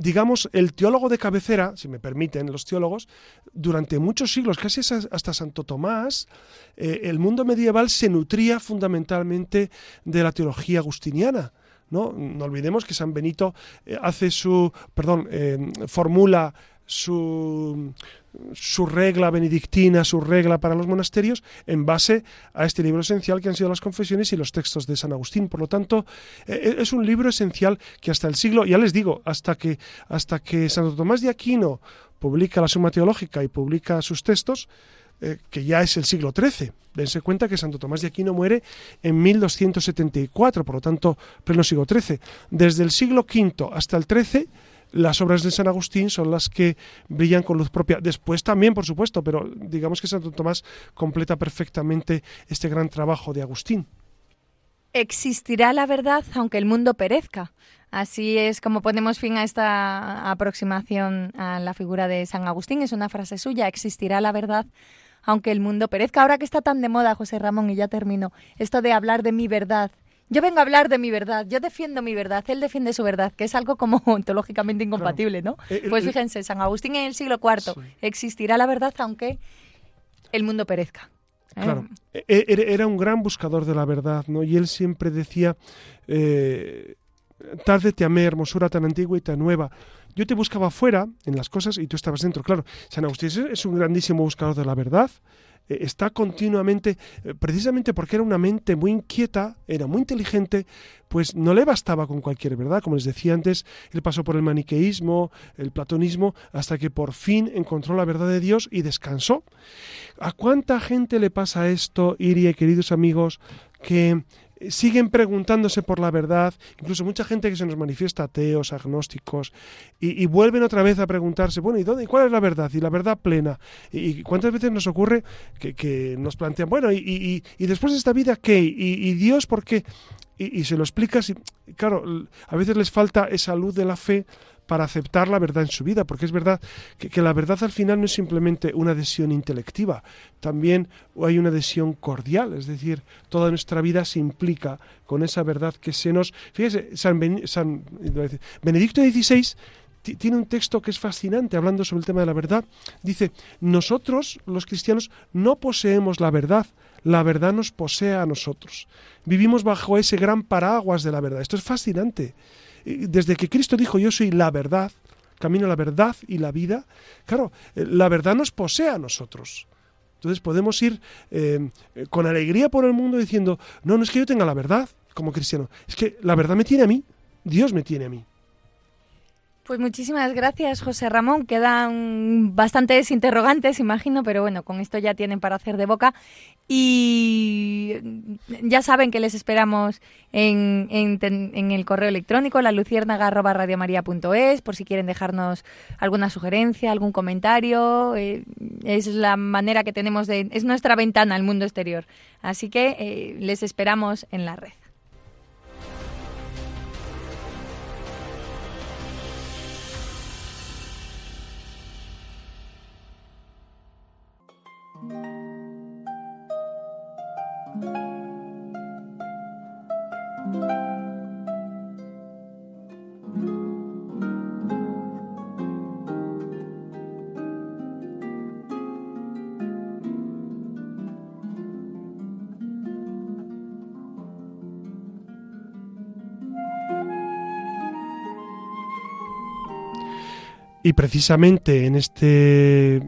digamos, el teólogo de cabecera, si me permiten los teólogos, durante muchos siglos, casi hasta Santo Tomás, eh, el mundo medieval se nutría fundamentalmente de la teología agustiniana. ¿no? no olvidemos que San Benito eh, hace su, perdón, eh, formula su, su regla benedictina, su regla para los monasterios, en base a este libro esencial que han sido las confesiones y los textos de San Agustín. Por lo tanto, eh, es un libro esencial que hasta el siglo, ya les digo, hasta que, hasta que Santo Tomás de Aquino publica la Suma Teológica y publica sus textos, eh, que ya es el siglo XIII. Dense cuenta que Santo Tomás de Aquino muere en 1274, por lo tanto, pleno siglo XIII. Desde el siglo V hasta el XIII, las obras de San Agustín son las que brillan con luz propia. Después también, por supuesto, pero digamos que Santo Tomás completa perfectamente este gran trabajo de Agustín. Existirá la verdad aunque el mundo perezca. Así es como ponemos fin a esta aproximación a la figura de San Agustín. Es una frase suya, existirá la verdad aunque el mundo perezca. Ahora que está tan de moda, José Ramón, y ya termino, esto de hablar de mi verdad. Yo vengo a hablar de mi verdad, yo defiendo mi verdad, él defiende su verdad, que es algo como ontológicamente incompatible, ¿no? Eh, pues fíjense, San Agustín en el siglo IV, existirá la verdad aunque el mundo perezca. ¿eh? Claro, e, e, era un gran buscador de la verdad, ¿no? Y él siempre decía, eh, tarde te amé, hermosura tan antigua y tan nueva. Yo te buscaba fuera, en las cosas, y tú estabas dentro. Claro, San Agustín es un grandísimo buscador de la verdad, eh, está continuamente, eh, precisamente porque era una mente muy inquieta, era muy inteligente, pues no le bastaba con cualquier verdad. Como les decía antes, él pasó por el maniqueísmo, el platonismo, hasta que por fin encontró la verdad de Dios y descansó. ¿A cuánta gente le pasa esto, Irie, queridos amigos, que siguen preguntándose por la verdad, incluso mucha gente que se nos manifiesta ateos, agnósticos, y, vuelven otra vez a preguntarse, bueno, ¿y dónde? ¿Cuál es la verdad? Y la verdad plena. ¿Y, cuántas veces nos ocurre que, nos plantean, bueno, ¿y, después de esta vida qué? ¿Y, Dios por qué? Y, se lo explicas y, claro, a veces les falta esa luz de la fe para aceptar la verdad en su vida, porque es verdad que, la verdad al final no es simplemente una adhesión intelectiva, también hay una adhesión cordial, es decir, toda nuestra vida se implica con esa verdad que se nos... Fíjese, San, Benedicto XVI tiene un texto que es fascinante hablando sobre el tema de la verdad. Dice, nosotros los cristianos no poseemos la verdad, la verdad nos posee a nosotros. Vivimos bajo ese gran paraguas de la verdad. Esto es fascinante desde que Cristo dijo yo soy la verdad, camino la verdad y la vida, claro, eh, la verdad nos posee a nosotros. Entonces podemos ir eh, con alegría por el mundo diciendo, no, no es que yo tenga la verdad como cristiano, es que la verdad me tiene a mí, Dios me tiene a mí. Pues muchísimas gracias, José Ramón. Quedan bastantes interrogantes, imagino, pero bueno, con esto ya tienen para hacer de boca. Y ya saben que les esperamos en, el correo electrónico, la luciérnaga.radiomaría.es, por si quieren dejarnos alguna sugerencia, algún comentario. Eh, es la manera que tenemos de. Es nuestra ventana al mundo exterior. Así que eh, les esperamos en la red. Y precisamente en este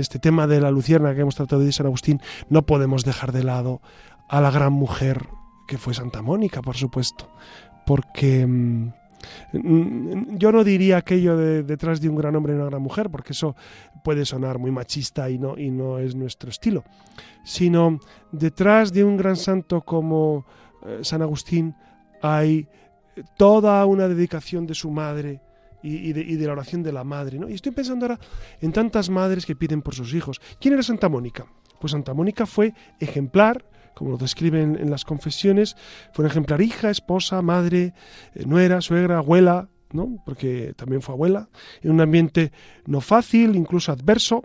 este tema de la lucierna que hemos tratado de San Agustín, no podemos dejar de lado a la gran mujer que fue Santa Mónica, por supuesto, porque mm, yo no diría aquello de detrás de un gran hombre y una gran mujer, porque eso puede sonar muy machista y no, y no es nuestro estilo, sino detrás de un gran santo como eh, San Agustín hay toda una dedicación de su madre, y, de, la oración de la madre. ¿no? Y estoy pensando ahora en tantas madres que piden por sus hijos. ¿Quién era Santa Mónica? Pues Santa Mónica fue ejemplar, como lo describen en las confesiones, fue un ejemplar hija, esposa, madre, eh, nuera, suegra, abuela, ¿no? porque también fue abuela, en un ambiente no fácil, incluso adverso,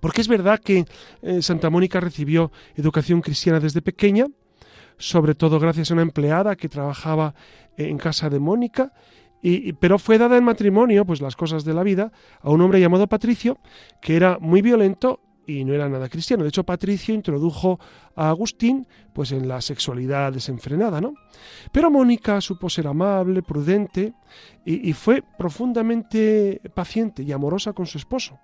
porque es verdad que eh, Santa Mónica recibió educación cristiana desde pequeña, sobre todo gracias a una empleada que trabajaba en casa de Mónica pero fue dada en matrimonio, pues las cosas de la vida, a un hombre llamado Patricio, que era muy violento y no era nada cristiano. De hecho, Patricio introdujo a Agustín pues en la sexualidad desenfrenada, ¿no? Pero Mónica supo ser amable, prudente y, fue profundamente paciente y amorosa con su esposo.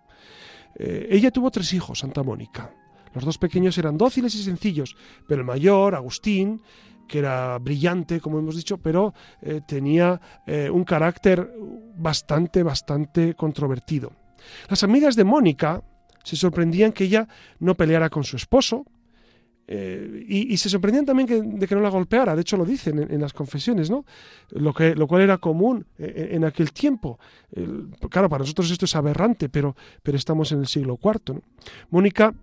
Eh, ella tuvo tres hijos, Santa Mónica. Los dos pequeños eran dóciles y sencillos, pero el mayor, Agustín, que era brillante, como hemos dicho, pero eh, tenía eh, un carácter bastante, bastante controvertido. Las amigas de Mónica se sorprendían que ella no peleara con su esposo, eh, y, se sorprendían también de que no la golpeara, de hecho lo dicen en, las confesiones, ¿no? Lo, que, lo cual era común en, aquel tiempo. claro, para nosotros esto es aberrante, pero, pero estamos en el siglo IV. Mónica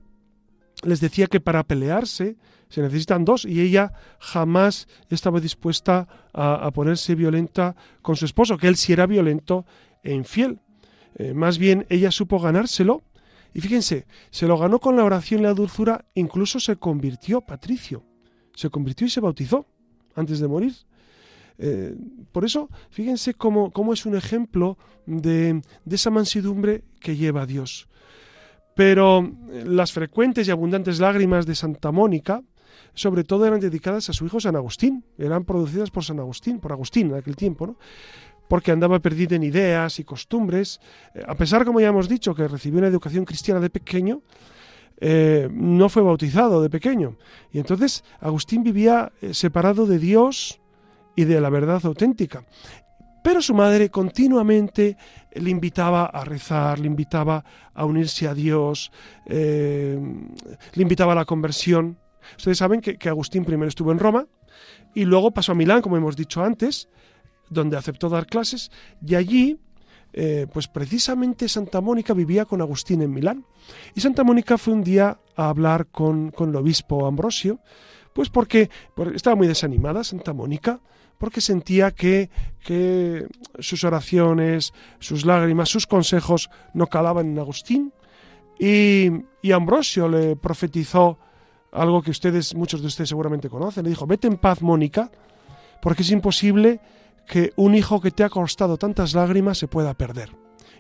les decía que para pelearse se necesitan dos y ella jamás estaba dispuesta a, ponerse violenta con su esposo, que él sí era violento e infiel. Eh, más bien ella supo ganárselo y fíjense, se lo ganó con la oración y la dulzura, incluso se convirtió, Patricio, se convirtió y se bautizó antes de morir. Eh, por eso, fíjense cómo, cómo, es un ejemplo de, de esa mansidumbre que lleva Dios. Pero eh, las frecuentes y abundantes lágrimas de Santa Mónica, sobre todo eran dedicadas a su hijo San Agustín, eran producidas por San Agustín, por Agustín en aquel tiempo, ¿no? porque andaba perdido en ideas y costumbres. Eh, a pesar, como ya hemos dicho, que recibió una educación cristiana de pequeño, eh, no fue bautizado de pequeño. Y entonces Agustín vivía separado de Dios y de la verdad auténtica. Pero su madre continuamente le invitaba a rezar, le invitaba a unirse a Dios, le invitaba a la conversión. Ustedes saben que, que Agustín primero estuvo en Roma y luego pasó a Milán, como hemos dicho antes, donde aceptó dar clases, y allí, eh, pues precisamente Santa Mónica vivía con Agustín en Milán. Y Santa Mónica fue un día a hablar con, con el obispo Ambrosio, pues porque, estaba muy desanimada Santa Mónica, porque sentía que, que sus oraciones, sus lágrimas, sus consejos no calaban en Agustín. Y, y, Ambrosio le profetizó algo que ustedes, muchos de ustedes seguramente conocen. Le dijo, vete en paz, Mónica, porque es imposible que un hijo que te ha costado tantas lágrimas se pueda perder.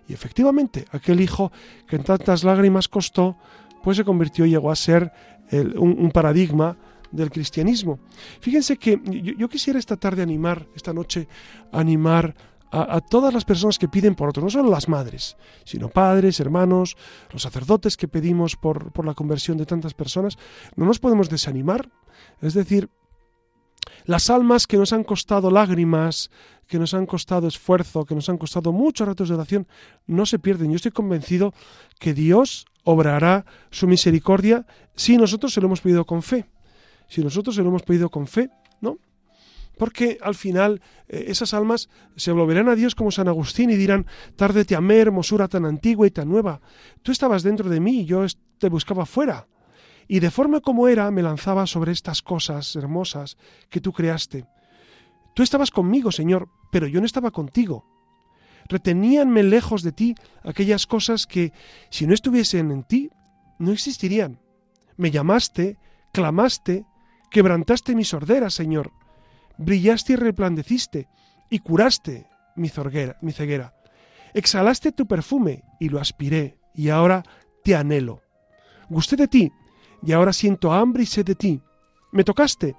Y efectivamente, aquel hijo que en tantas lágrimas costó, pues se convirtió y llegó a ser un, paradigma del cristianismo. Fíjense que yo, quisiera esta tarde animar, esta noche, animar a, todas las personas que piden por otros, no solo las madres, sino padres, hermanos, los sacerdotes que pedimos por, por la conversión de tantas personas. No nos podemos desanimar. Es decir, las almas que nos han costado lágrimas, que nos han costado esfuerzo, que nos han costado muchos ratos de oración, no se pierden. Yo estoy convencido que Dios obrará su misericordia si nosotros se lo hemos pedido con fe. Si nosotros se lo hemos pedido con fe, ¿no? Porque al final eh, esas almas se volverán a Dios como San Agustín y dirán, tarde te amé, hermosura tan antigua y tan nueva. Tú estabas dentro de mí y yo te buscaba fuera y de forma como era me lanzaba sobre estas cosas hermosas que tú creaste. Tú estabas conmigo, Señor, pero yo no estaba contigo. Reteníanme lejos de ti aquellas cosas que, si no estuviesen en ti, no existirían. Me llamaste, clamaste, quebrantaste mi sordera, Señor. Brillaste y resplandeciste, y curaste mi, mi ceguera. Exhalaste tu perfume, y lo aspiré, y ahora te anhelo. Gusté de ti, y ahora siento hambre y sed de ti. Me tocaste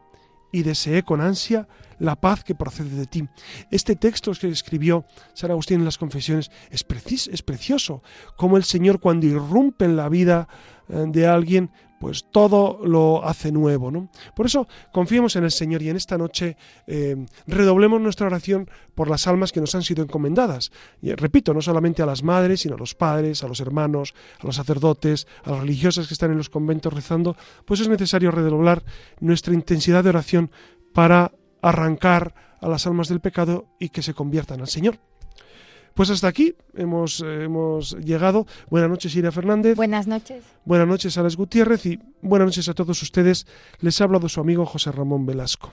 y deseé con ansia la paz que procede de ti. Este texto que escribió San Agustín en las Confesiones es, es precioso, como el Señor cuando irrumpe en la vida eh, de alguien, pues todo lo hace nuevo. ¿no? Por eso confiemos en el Señor y en esta noche eh, redoblemos nuestra oración por las almas que nos han sido encomendadas. Y repito, no solamente a las madres, sino a los padres, a los hermanos, a los sacerdotes, a las religiosas que están en los conventos rezando, pues es necesario redoblar nuestra intensidad de oración para arrancar a las almas del pecado y que se conviertan al Señor. Pues hasta aquí hemos, hemos llegado. Buenas noches, Iria Fernández. Buenas noches. Buenas noches, Alex Gutiérrez. Y buenas noches a todos ustedes. Les ha hablado su amigo José Ramón Velasco.